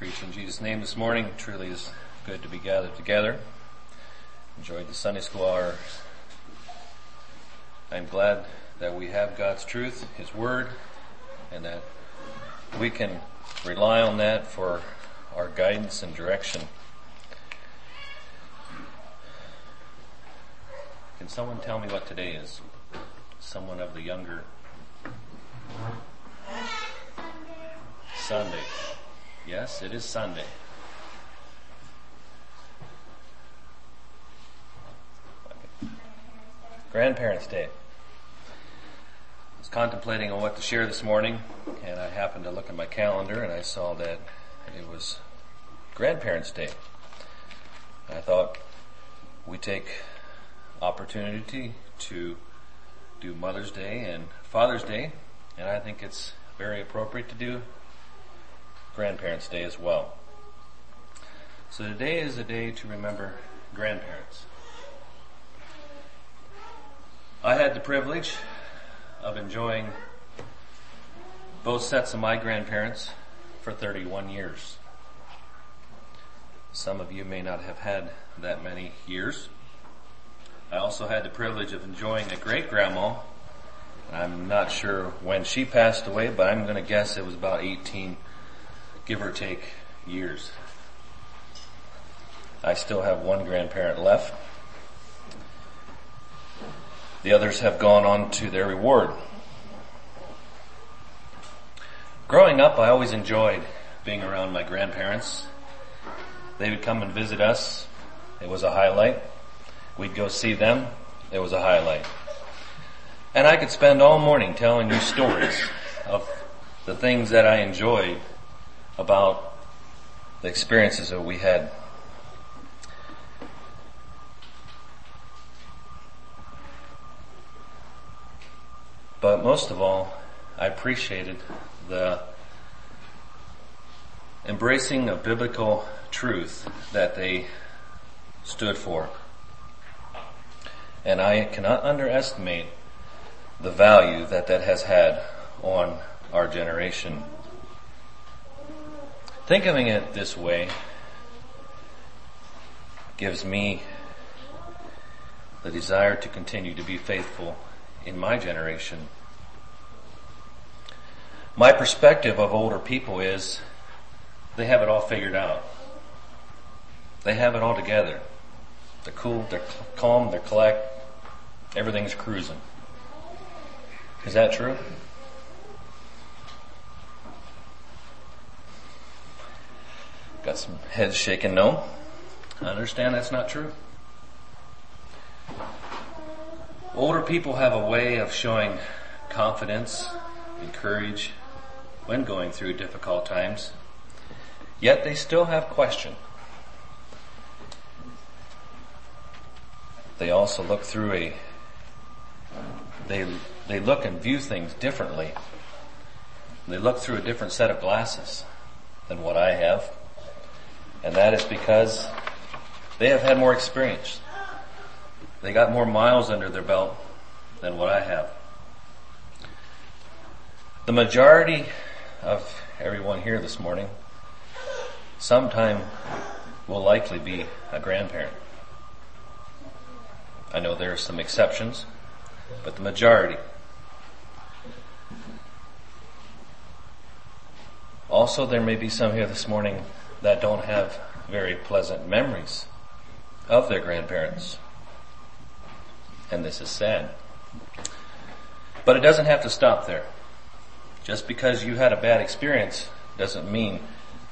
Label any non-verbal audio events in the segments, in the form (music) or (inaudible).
Preach in Jesus' name this morning. It truly is good to be gathered together. Enjoyed the Sunday school hour. I'm glad that we have God's truth, His Word, and that we can rely on that for our guidance and direction. Can someone tell me what today is? Someone of the younger. Sunday. Yes, it is Sunday. Grandparents' Day. I was contemplating on what to share this morning, and I happened to look at my calendar and I saw that it was Grandparents' Day. I thought we take opportunity to do Mother's Day and Father's Day, and I think it's very appropriate to do Grandparents' Day as well. So today is a day to remember grandparents. I had the privilege of enjoying both sets of my grandparents for 31 years. Some of you may not have had that many years. I also had the privilege of enjoying a great grandma. I'm not sure when she passed away, but I'm going to guess it was about 18 give or take years. I still have one grandparent left. The others have gone on to their reward. Growing up, I always enjoyed being around my grandparents. They would come and visit us. It was a highlight. We'd go see them. It was a highlight. And I could spend all morning telling you stories of the things that I enjoyed about the experiences that we had. But most of all, I appreciated the embracing of biblical truth that they stood for. And I cannot underestimate the value that that has had on our generation. Thinking it this way gives me the desire to continue to be faithful in my generation. My perspective of older people is they have it all figured out. They have it all together. They're cool, they're calm, they're collect, everything's cruising. Is that true? Got some heads shaking no. I understand that's not true. Older people have a way of showing confidence and courage when going through difficult times. Yet they still have question. They also look through a, they, they look and view things differently. They look through a different set of glasses than what I have. And that is because they have had more experience. They got more miles under their belt than what I have. The majority of everyone here this morning sometime will likely be a grandparent. I know there are some exceptions, but the majority. Also, there may be some here this morning that don't have very pleasant memories of their grandparents. And this is sad. But it doesn't have to stop there. Just because you had a bad experience doesn't mean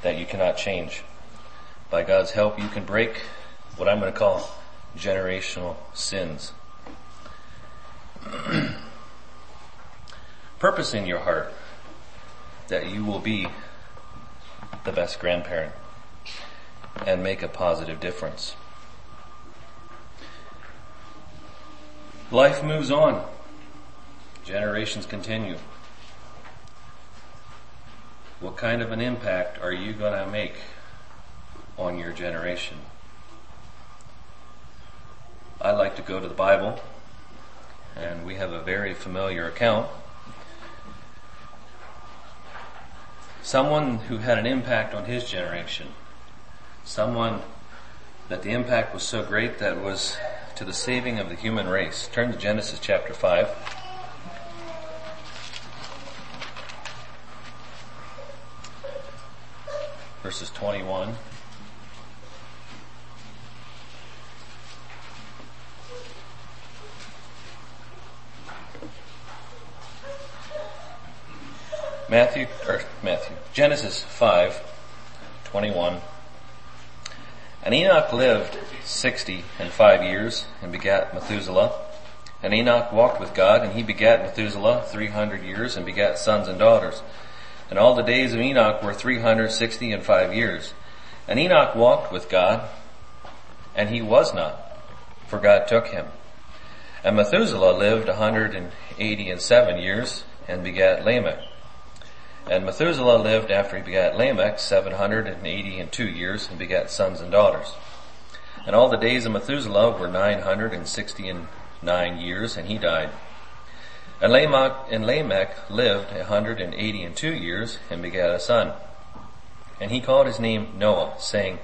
that you cannot change. By God's help, you can break what I'm going to call generational sins. (clears throat) Purpose in your heart that you will be the best grandparent and make a positive difference. Life moves on. Generations continue. What kind of an impact are you going to make on your generation? I like to go to the Bible, and we have a very familiar account someone who had an impact on his generation, someone that the impact was so great that was to the saving of the human race. Turn to Genesis chapter 5. Verses 21. Matthew, or Matthew, Genesis 5, 21. And Enoch lived sixty and five years and begat Methuselah. And Enoch walked with God and he begat Methuselah three hundred years and begat sons and daughters. And all the days of Enoch were three hundred sixty and five years. And Enoch walked with God and he was not, for God took him. And Methuselah lived a hundred and eighty and seven years and begat Lamech. And Methuselah lived after he begat Lamech seven hundred and eighty and two years and begat sons and daughters. And all the days of Methuselah were nine hundred and sixty and nine years and he died. And Lamech, and Lamech lived a hundred and eighty and two years and begat a son. And he called his name Noah, saying,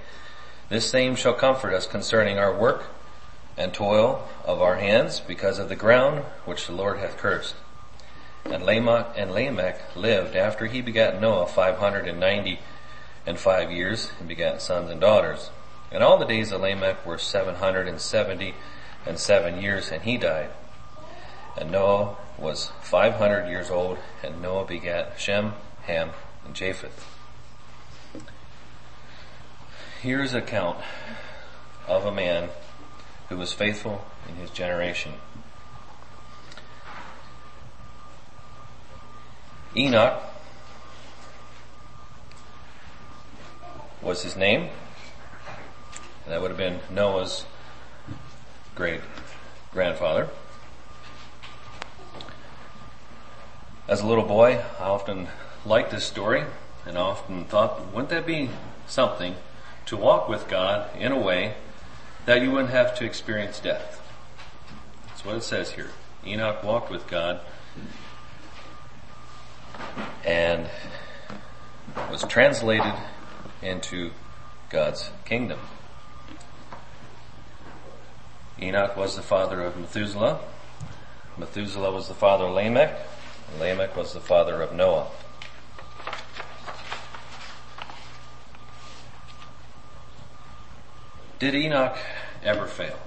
This same shall comfort us concerning our work and toil of our hands because of the ground which the Lord hath cursed. And Lamech, and Lamech lived after he begat Noah five hundred and ninety and five years and begat sons and daughters. And all the days of Lamech were seven hundred and seventy and seven years and he died. And Noah was five hundred years old and Noah begat Shem, Ham, and Japheth. Here's an account of a man who was faithful in his generation. Enoch was his name. And That would have been Noah's great grandfather. As a little boy, I often liked this story and often thought, wouldn't that be something to walk with God in a way that you wouldn't have to experience death? That's what it says here. Enoch walked with God and was translated into God's kingdom. Enoch was the father of Methuselah. Methuselah was the father of Lamech. Lamech was the father of Noah. Did Enoch ever fail?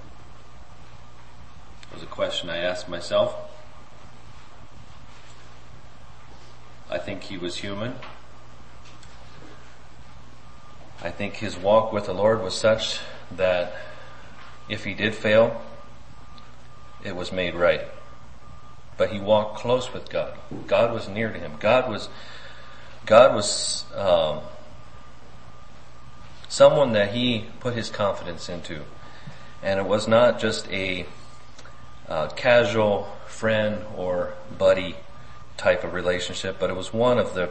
was a question I asked myself. I think he was human. I think his walk with the Lord was such that if he did fail, it was made right. But he walked close with God. God was near to him. God was, God was, um, someone that he put his confidence into. And it was not just a uh, casual friend or buddy type of relationship, but it was one of the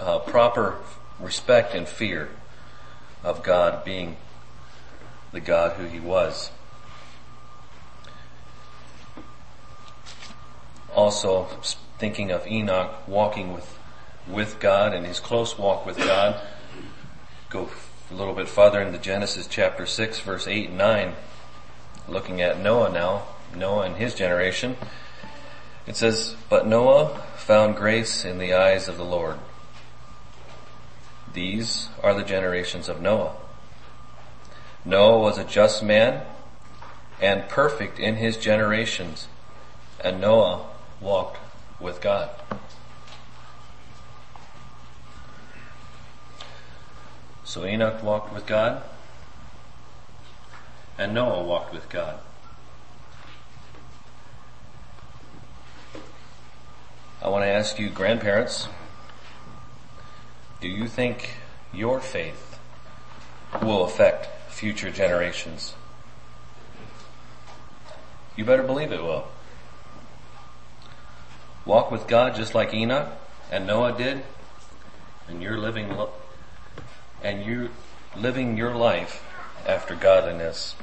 uh, proper respect and fear of God being the God who he was. Also, thinking of Enoch walking with, with God and his close walk with God, go a little bit farther into Genesis chapter 6 verse 8 and 9, looking at Noah now, Noah and his generation. It says, But Noah found grace in the eyes of the Lord. These are the generations of Noah. Noah was a just man and perfect in his generations, and Noah walked with God. So Enoch walked with God, and Noah walked with God. I want to ask you, grandparents, do you think your faith will affect future generations? You better believe it will. Walk with God just like Enoch and Noah did, and you're living and you living your life after godliness.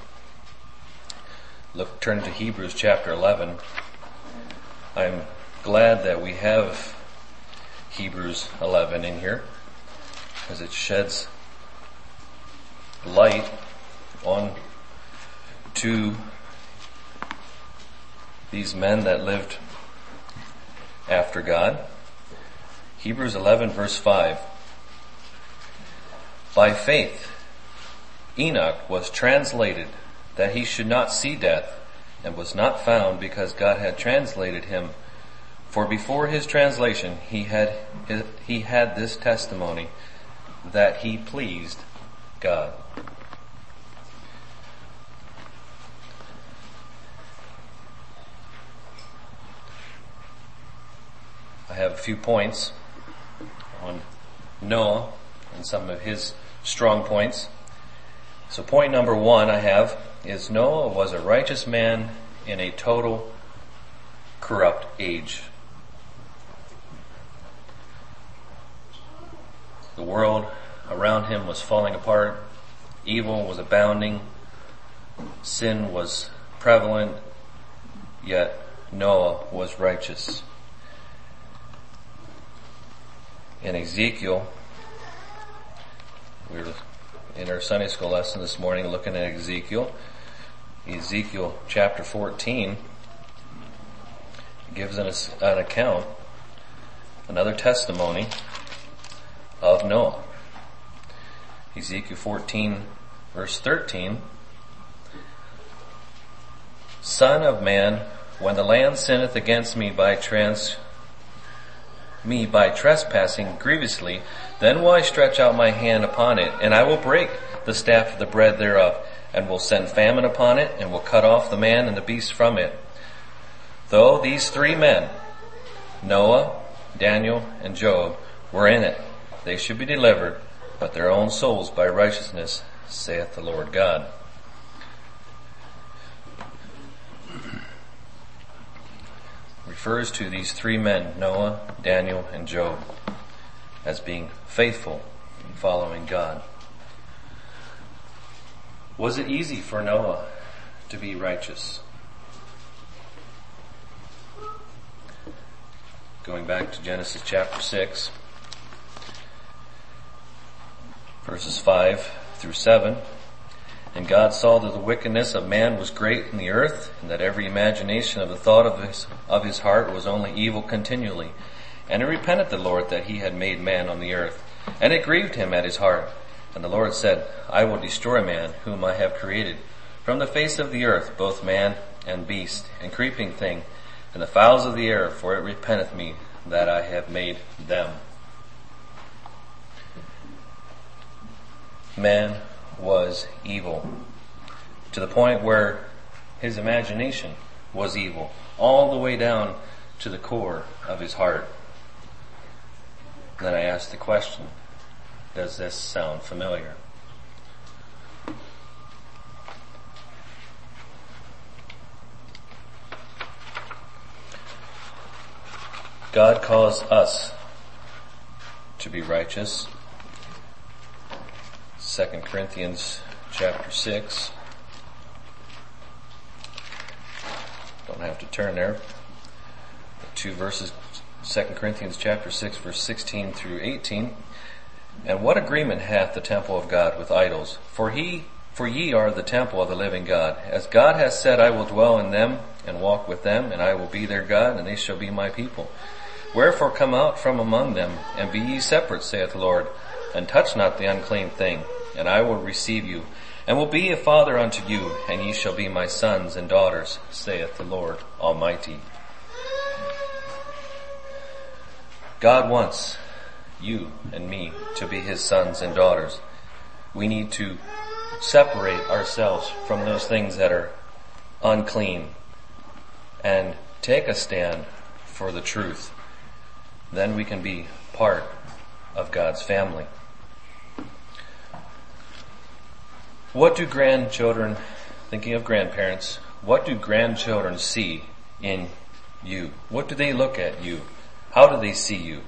Look, turn to Hebrews chapter 11. I'm glad that we have Hebrews 11 in here. as it sheds light on to these men that lived after God. Hebrews 11 verse 5. By faith, Enoch was translated that he should not see death and was not found because God had translated him. For before his translation, he had, he had this testimony that he pleased God. I have a few points on Noah and some of his strong points. So point number one I have is Noah was a righteous man in a total corrupt age. The world around him was falling apart. Evil was abounding. Sin was prevalent. Yet Noah was righteous. In Ezekiel, we were in our Sunday school lesson this morning looking at Ezekiel. Ezekiel chapter 14 gives us an account, another testimony of Noah. Ezekiel 14 verse 13. Son of man, when the land sinneth against me by trans, me by trespassing grievously, then will I stretch out my hand upon it, and I will break the staff of the bread thereof, and will send famine upon it, and will cut off the man and the beast from it. Though these three men, Noah, Daniel, and Job, were in it, they should be delivered, but their own souls by righteousness, saith the Lord God. Refers to these three men, Noah, Daniel, and Job, as being faithful in following God. Was it easy for Noah to be righteous? Going back to Genesis chapter 6, verses 5 through 7. And God saw that the wickedness of man was great in the earth, and that every imagination of the thought of his, of his heart was only evil continually. And he repented the Lord that he had made man on the earth. And it grieved him at his heart. And the Lord said, I will destroy man, whom I have created, from the face of the earth, both man and beast, and creeping thing, and the fowls of the air, for it repenteth me that I have made them. Man was evil to the point where his imagination was evil, all the way down to the core of his heart. Then I asked the question, does this sound familiar? God calls us to be righteous. 2 Corinthians chapter 6. Don't have to turn there. The two verses, 2 Corinthians chapter 6 verse 16 through 18. And what agreement hath the temple of God with idols? For he, for ye are the temple of the living God. As God has said, I will dwell in them and walk with them, and I will be their God, and they shall be my people. Wherefore come out from among them, and be ye separate, saith the Lord, and touch not the unclean thing, and I will receive you, and will be a father unto you, and ye shall be my sons and daughters, saith the Lord Almighty. God wants you and me to be his sons and daughters. We need to separate ourselves from those things that are unclean and take a stand for the truth then we can be part of God's family. What do grandchildren, thinking of grandparents, what do grandchildren see in you? What do they look at you? How do they see you?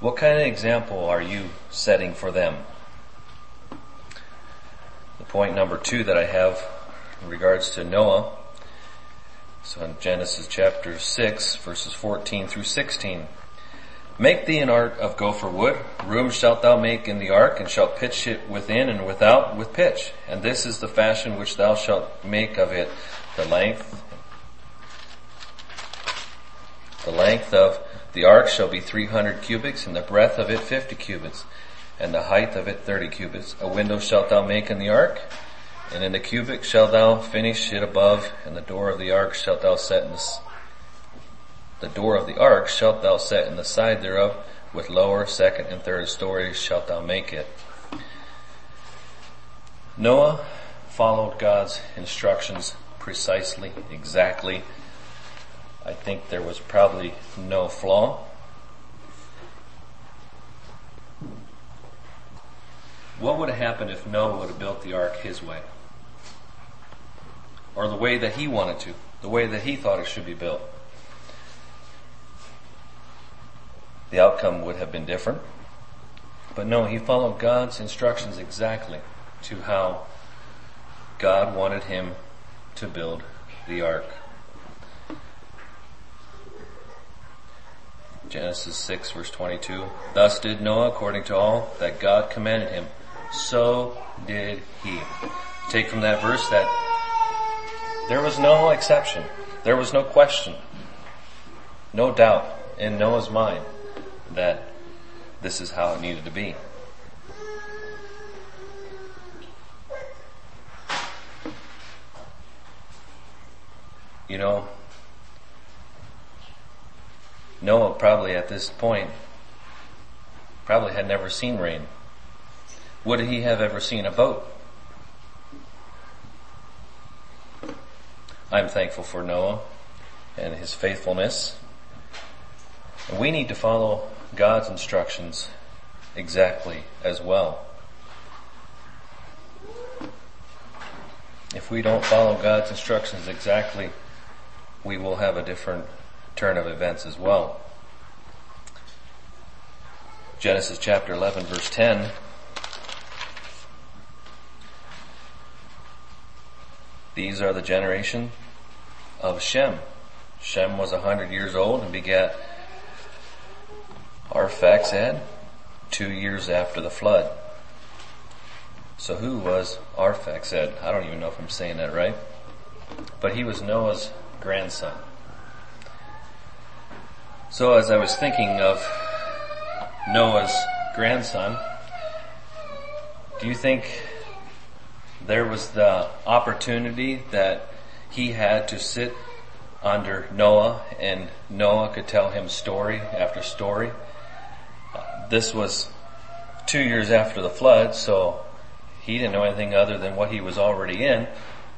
What kind of example are you setting for them? The point number two that I have in regards to Noah, so in Genesis chapter 6 verses 14 through 16. Make thee an ark of gopher wood. Room shalt thou make in the ark, and shalt pitch it within and without with pitch. And this is the fashion which thou shalt make of it. The length, the length of the ark shall be three hundred cubits, and the breadth of it fifty cubits, and the height of it thirty cubits. A window shalt thou make in the ark, and in the cubit shalt thou finish it above, and the door of the ark shalt thou set in the the door of the ark shalt thou set in the side thereof, with lower, second, and third stories shalt thou make it. Noah followed God's instructions precisely, exactly. I think there was probably no flaw. What would have happened if Noah would have built the ark his way? Or the way that he wanted to, the way that he thought it should be built? The outcome would have been different. But no, he followed God's instructions exactly to how God wanted him to build the ark. Genesis 6 verse 22. Thus did Noah according to all that God commanded him. So did he. Take from that verse that there was no exception. There was no question. No doubt in Noah's mind that this is how it needed to be. You know, Noah probably at this point probably had never seen rain. Would he have ever seen a boat? I'm thankful for Noah and his faithfulness. We need to follow God's instructions exactly as well. If we don't follow God's instructions exactly, we will have a different turn of events as well. Genesis chapter 11 verse 10 These are the generation of Shem. Shem was a hundred years old and begat Arphaxad, two years after the flood. So who was Arphaxad? I don't even know if I'm saying that right. But he was Noah's grandson. So as I was thinking of Noah's grandson, do you think there was the opportunity that he had to sit under Noah and Noah could tell him story after story this was two years after the flood, so he didn't know anything other than what he was already in.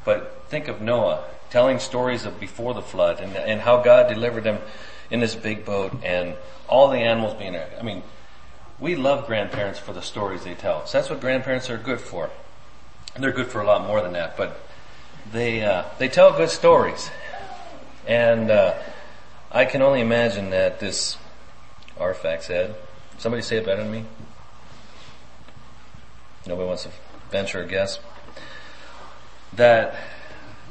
But think of Noah telling stories of before the flood and, and how God delivered him in this big boat and all the animals being there. I mean, we love grandparents for the stories they tell. So that's what grandparents are good for. They're good for a lot more than that, but they uh, they tell good stories, and uh, I can only imagine that this Arphaxad Somebody say it better than me? Nobody wants to venture a guess. That,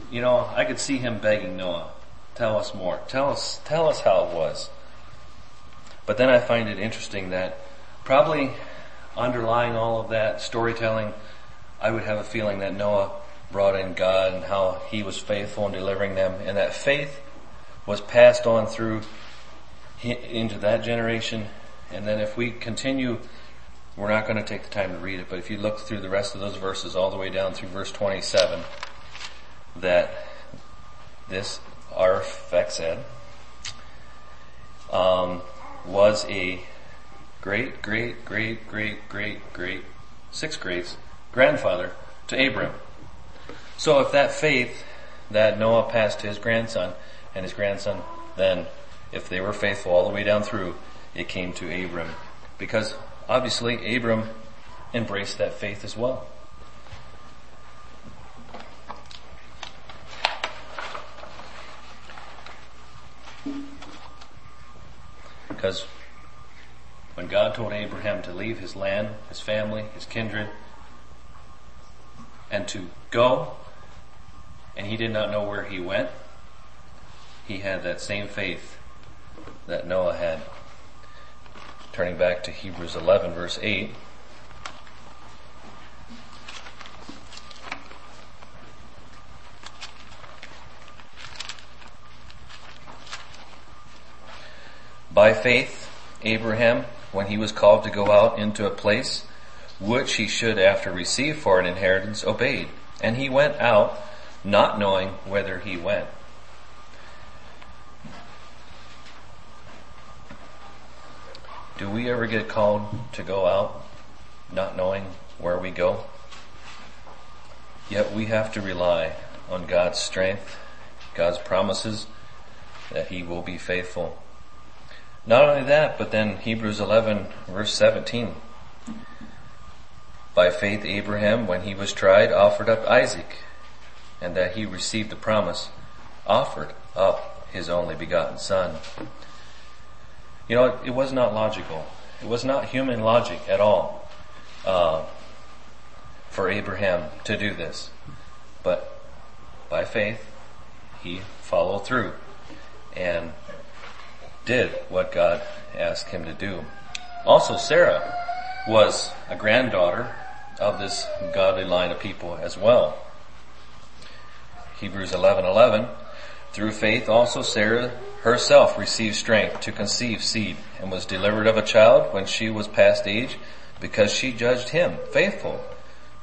you know, I could see him begging Noah, tell us more. Tell us, tell us how it was. But then I find it interesting that probably underlying all of that storytelling, I would have a feeling that Noah brought in God and how he was faithful in delivering them and that faith was passed on through into that generation and then if we continue, we're not going to take the time to read it, but if you look through the rest of those verses all the way down through verse 27, that this Arphaxad um, was a great, great, great, great, great, great, six greats grandfather to Abram. So if that faith that Noah passed to his grandson and his grandson, then if they were faithful all the way down through, it came to Abram. Because obviously Abram embraced that faith as well. Because when God told Abraham to leave his land, his family, his kindred, and to go, and he did not know where he went, he had that same faith that Noah had turning back to Hebrews 11 verse 8. By faith, Abraham, when he was called to go out into a place which he should after receive for an inheritance, obeyed. And he went out, not knowing whither he went. Do we ever get called to go out, not knowing where we go? Yet we have to rely on God's strength, God's promises that He will be faithful. Not only that, but then Hebrews 11 verse 17. By faith Abraham, when he was tried, offered up Isaac, and that he received the promise, offered up his only begotten son. You know, it was not logical. It was not human logic at all uh, for Abraham to do this. But by faith, he followed through and did what God asked him to do. Also, Sarah was a granddaughter of this godly line of people as well. Hebrews 11:11 Through faith also Sarah herself received strength to conceive seed and was delivered of a child when she was past age because she judged him faithful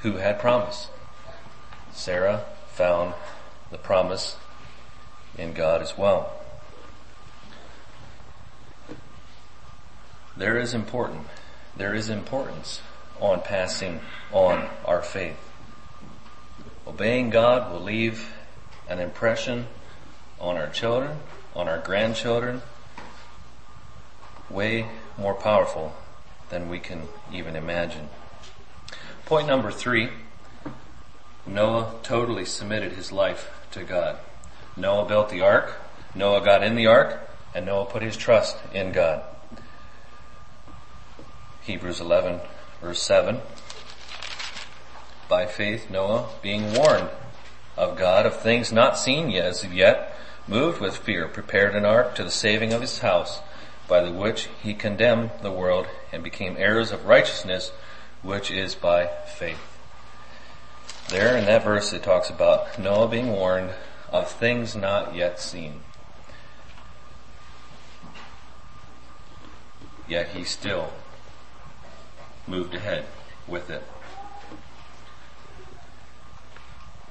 who had promised. Sarah found the promise in God as well. There is important, there is importance on passing on our faith. Obeying God will leave an impression on our children, on our grandchildren, way more powerful than we can even imagine. Point number three, Noah totally submitted his life to God. Noah built the ark, Noah got in the ark, and Noah put his trust in God. Hebrews 11 verse 7. By faith Noah, being warned of God of things not seen as yet, moved with fear, prepared an ark to the saving of his house, by the which he condemned the world and became heirs of righteousness, which is by faith. There in that verse it talks about Noah being warned of things not yet seen. Yet he still moved ahead with it.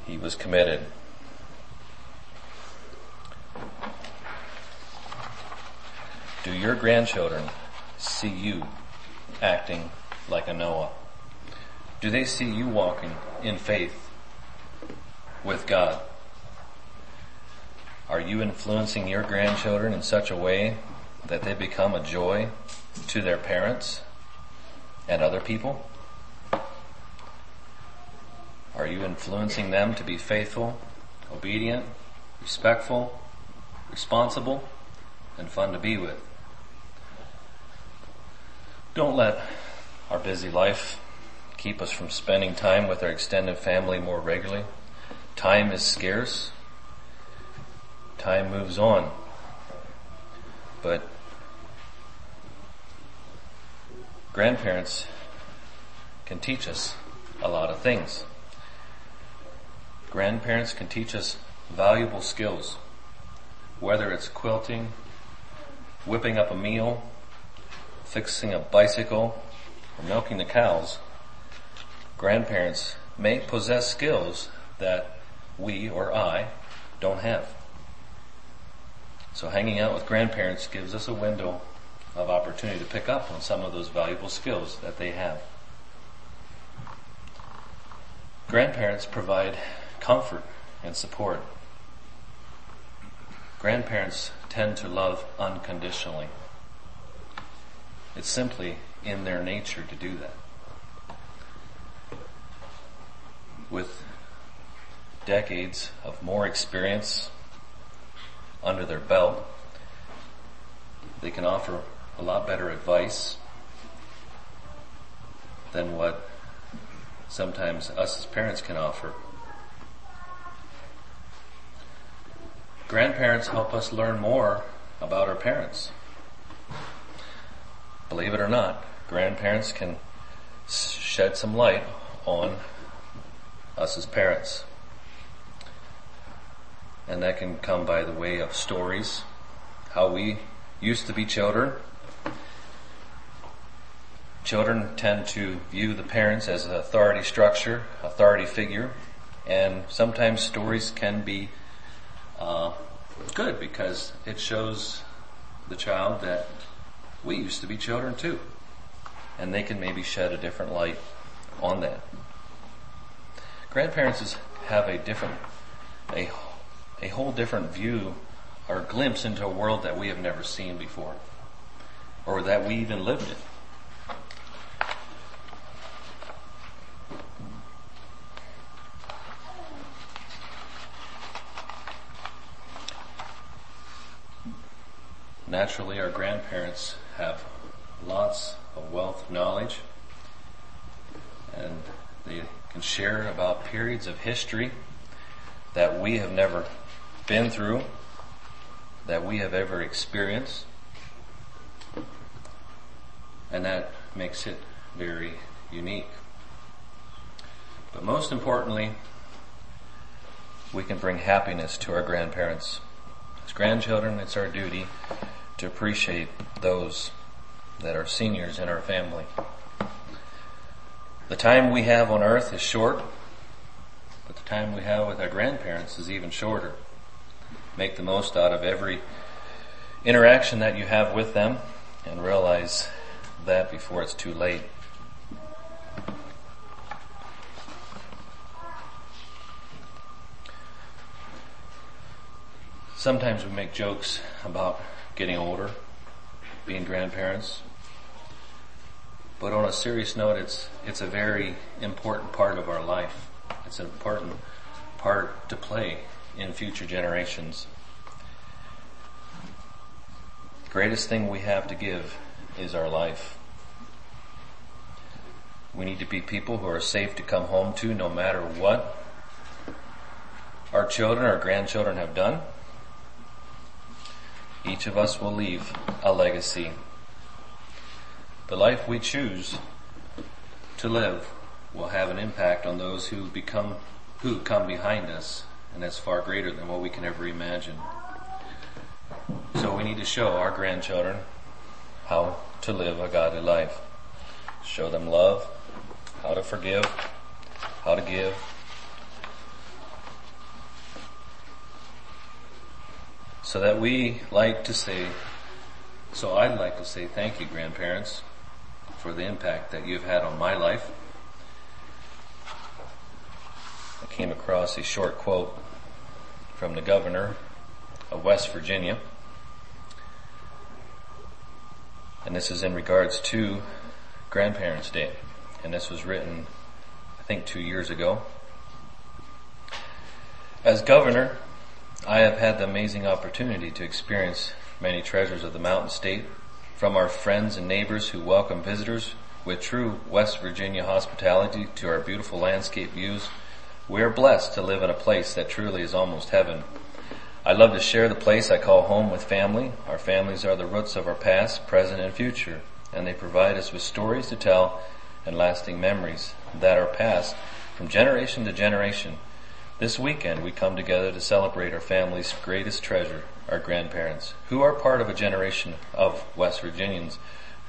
He was committed. Do your grandchildren see you acting like a Noah? Do they see you walking in faith with God? Are you influencing your grandchildren in such a way that they become a joy to their parents and other people? Are you influencing them to be faithful, obedient, respectful, responsible, and fun to be with? Don't let our busy life keep us from spending time with our extended family more regularly. Time is scarce. Time moves on. But grandparents can teach us a lot of things. Grandparents can teach us valuable skills, whether it's quilting, whipping up a meal, fixing a bicycle, or milking the cows. Grandparents may possess skills that we or I don't have. So hanging out with grandparents gives us a window of opportunity to pick up on some of those valuable skills that they have. Grandparents provide comfort and support. Grandparents tend to love unconditionally. It's simply in their nature to do that. With decades of more experience under their belt, they can offer a lot better advice than what sometimes us as parents can offer. Grandparents help us learn more about our parents. believe it or not, grandparents can shed some light on us as parents. And that can come by the way of stories, how we used to be children. Children tend to view the parents as an authority structure, authority figure, and sometimes stories can be uh, good because it shows the child that we used to be children too. And they can maybe shed a different light on that. Grandparents have a different, a, a whole different view or glimpse into a world that we have never seen before or that we even lived in. Naturally, our grandparents have lots of wealth knowledge and they can share about periods of history that we have never been through, that we have ever experienced. And that makes it very unique. But most importantly, we can bring happiness to our grandparents. As grandchildren, it's our duty to appreciate those that are seniors in our family. The time we have on earth is short, but the time we have with our grandparents is even shorter. Make the most out of every interaction that you have with them and realize that before it's too late. Sometimes we make jokes about getting older, being grandparents. But on a serious note, it's, it's a very important part of our life. It's an important part to play in future generations. The greatest thing we have to give is our life. We need to be people who are safe to come home to no matter what our children or grandchildren have done. Each of us will leave a legacy. The life we choose to live will have an impact on those who become, who come behind us, and that's far greater than what we can ever imagine. So we need to show our grandchildren how to live a godly life. Show them love, how to forgive, how to give, So that we like to say, so I'd like to say thank you, grandparents, for the impact that you've had on my life. I came across a short quote from the governor of West Virginia. And this is in regards to Grandparents' Day. And this was written, I think, two years ago. As governor, I have had the amazing opportunity to experience many treasures of the mountain state from our friends and neighbors who welcome visitors with true West Virginia hospitality to our beautiful landscape views. We are blessed to live in a place that truly is almost heaven. I love to share the place I call home with family. Our families are the roots of our past, present, and future, and they provide us with stories to tell and lasting memories that are passed from generation to generation. This weekend we come together to celebrate our family's greatest treasure, our grandparents, who are part of a generation of West Virginians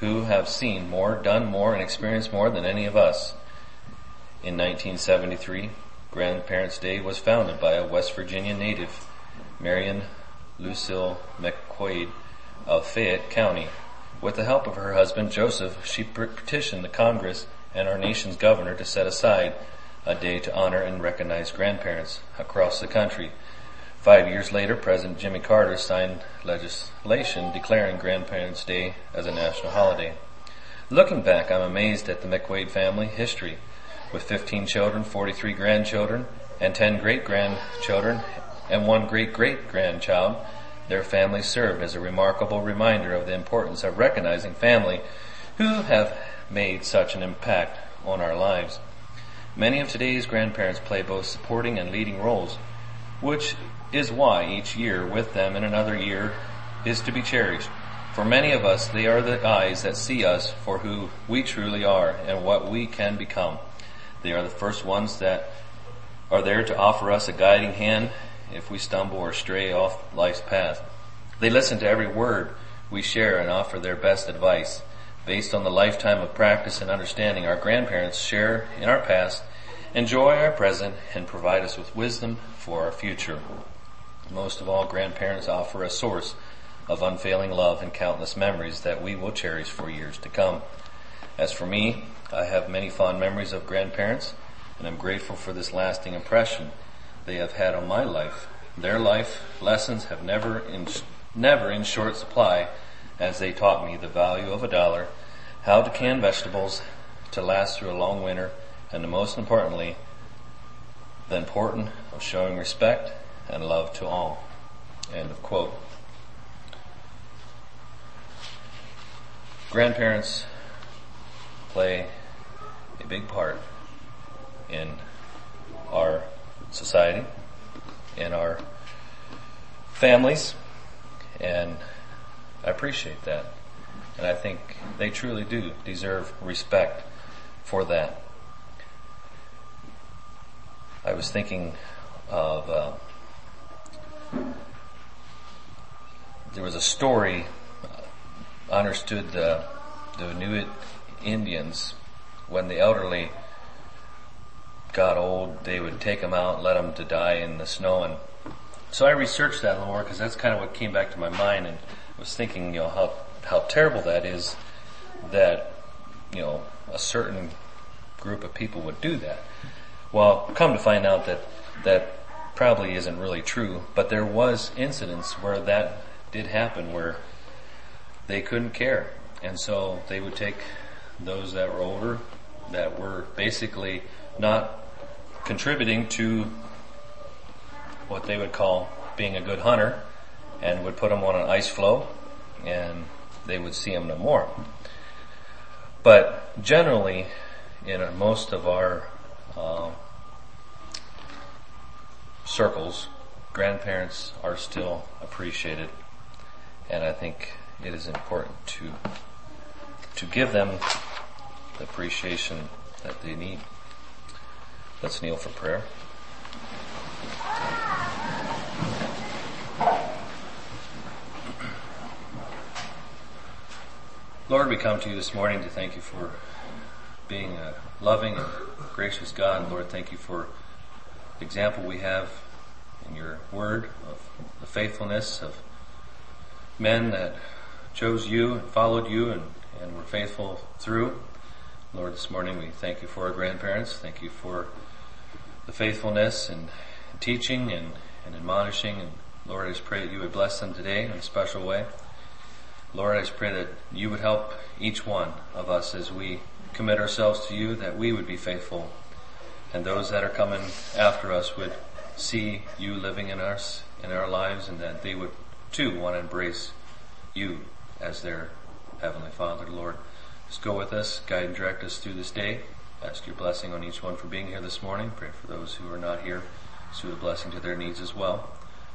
who have seen more, done more, and experienced more than any of us. In 1973, Grandparents' Day was founded by a West Virginia native, Marian Lucille McQuade of Fayette County. With the help of her husband Joseph, she petitioned the Congress and our nation's governor to set aside a day to honor and recognize grandparents across the country. Five years later, President Jimmy Carter signed legislation declaring Grandparents' Day as a national holiday. Looking back, I'm amazed at the McQuade family history. With 15 children, 43 grandchildren, and 10 great grandchildren, and one great great grandchild, their family served as a remarkable reminder of the importance of recognizing family who have made such an impact on our lives. Many of today's grandparents play both supporting and leading roles, which is why each year with them in another year is to be cherished. For many of us, they are the eyes that see us for who we truly are and what we can become. They are the first ones that are there to offer us a guiding hand if we stumble or stray off life's path. They listen to every word we share and offer their best advice. Based on the lifetime of practice and understanding our grandparents share in our past, enjoy our present, and provide us with wisdom for our future. Most of all, grandparents offer a source of unfailing love and countless memories that we will cherish for years to come. As for me, I have many fond memories of grandparents, and I'm grateful for this lasting impression they have had on my life. Their life lessons have never in, never in short supply as they taught me the value of a dollar, how to can vegetables to last through a long winter, and most importantly, the importance of showing respect and love to all. End of quote. Grandparents play a big part in our society, in our families, and I appreciate that. And I think they truly do deserve respect for that. I was thinking of, uh, there was a story understood the, the Inuit Indians when the elderly got old, they would take them out, let them to die in the snow. And so I researched that a little more because that's kind of what came back to my mind and was thinking, you know, how, how terrible that is that, you know, a certain group of people would do that. Well, come to find out that that probably isn't really true, but there was incidents where that did happen where they couldn't care. And so they would take those that were older, that were basically not contributing to what they would call being a good hunter, and would put them on an ice floe, and they would see them no more. But generally, in most of our uh, circles, grandparents are still appreciated, and I think it is important to to give them the appreciation that they need. Let's kneel for prayer. Lord, we come to you this morning to thank you for being a loving and gracious God. Lord, thank you for the example we have in your word of the faithfulness of men that chose you and followed you and, and were faithful through. Lord, this morning we thank you for our grandparents. Thank you for the faithfulness and teaching and, and admonishing. And Lord, I just pray that you would bless them today in a special way. Lord, I just pray that you would help each one of us as we commit ourselves to you, that we would be faithful. And those that are coming after us would see you living in us, in our lives, and that they would too want to embrace you as their Heavenly Father, Lord. Just go with us, guide and direct us through this day. Ask your blessing on each one for being here this morning. Pray for those who are not here. Sue a blessing to their needs as well.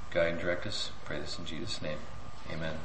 Guide and direct us. Pray this in Jesus' name. Amen.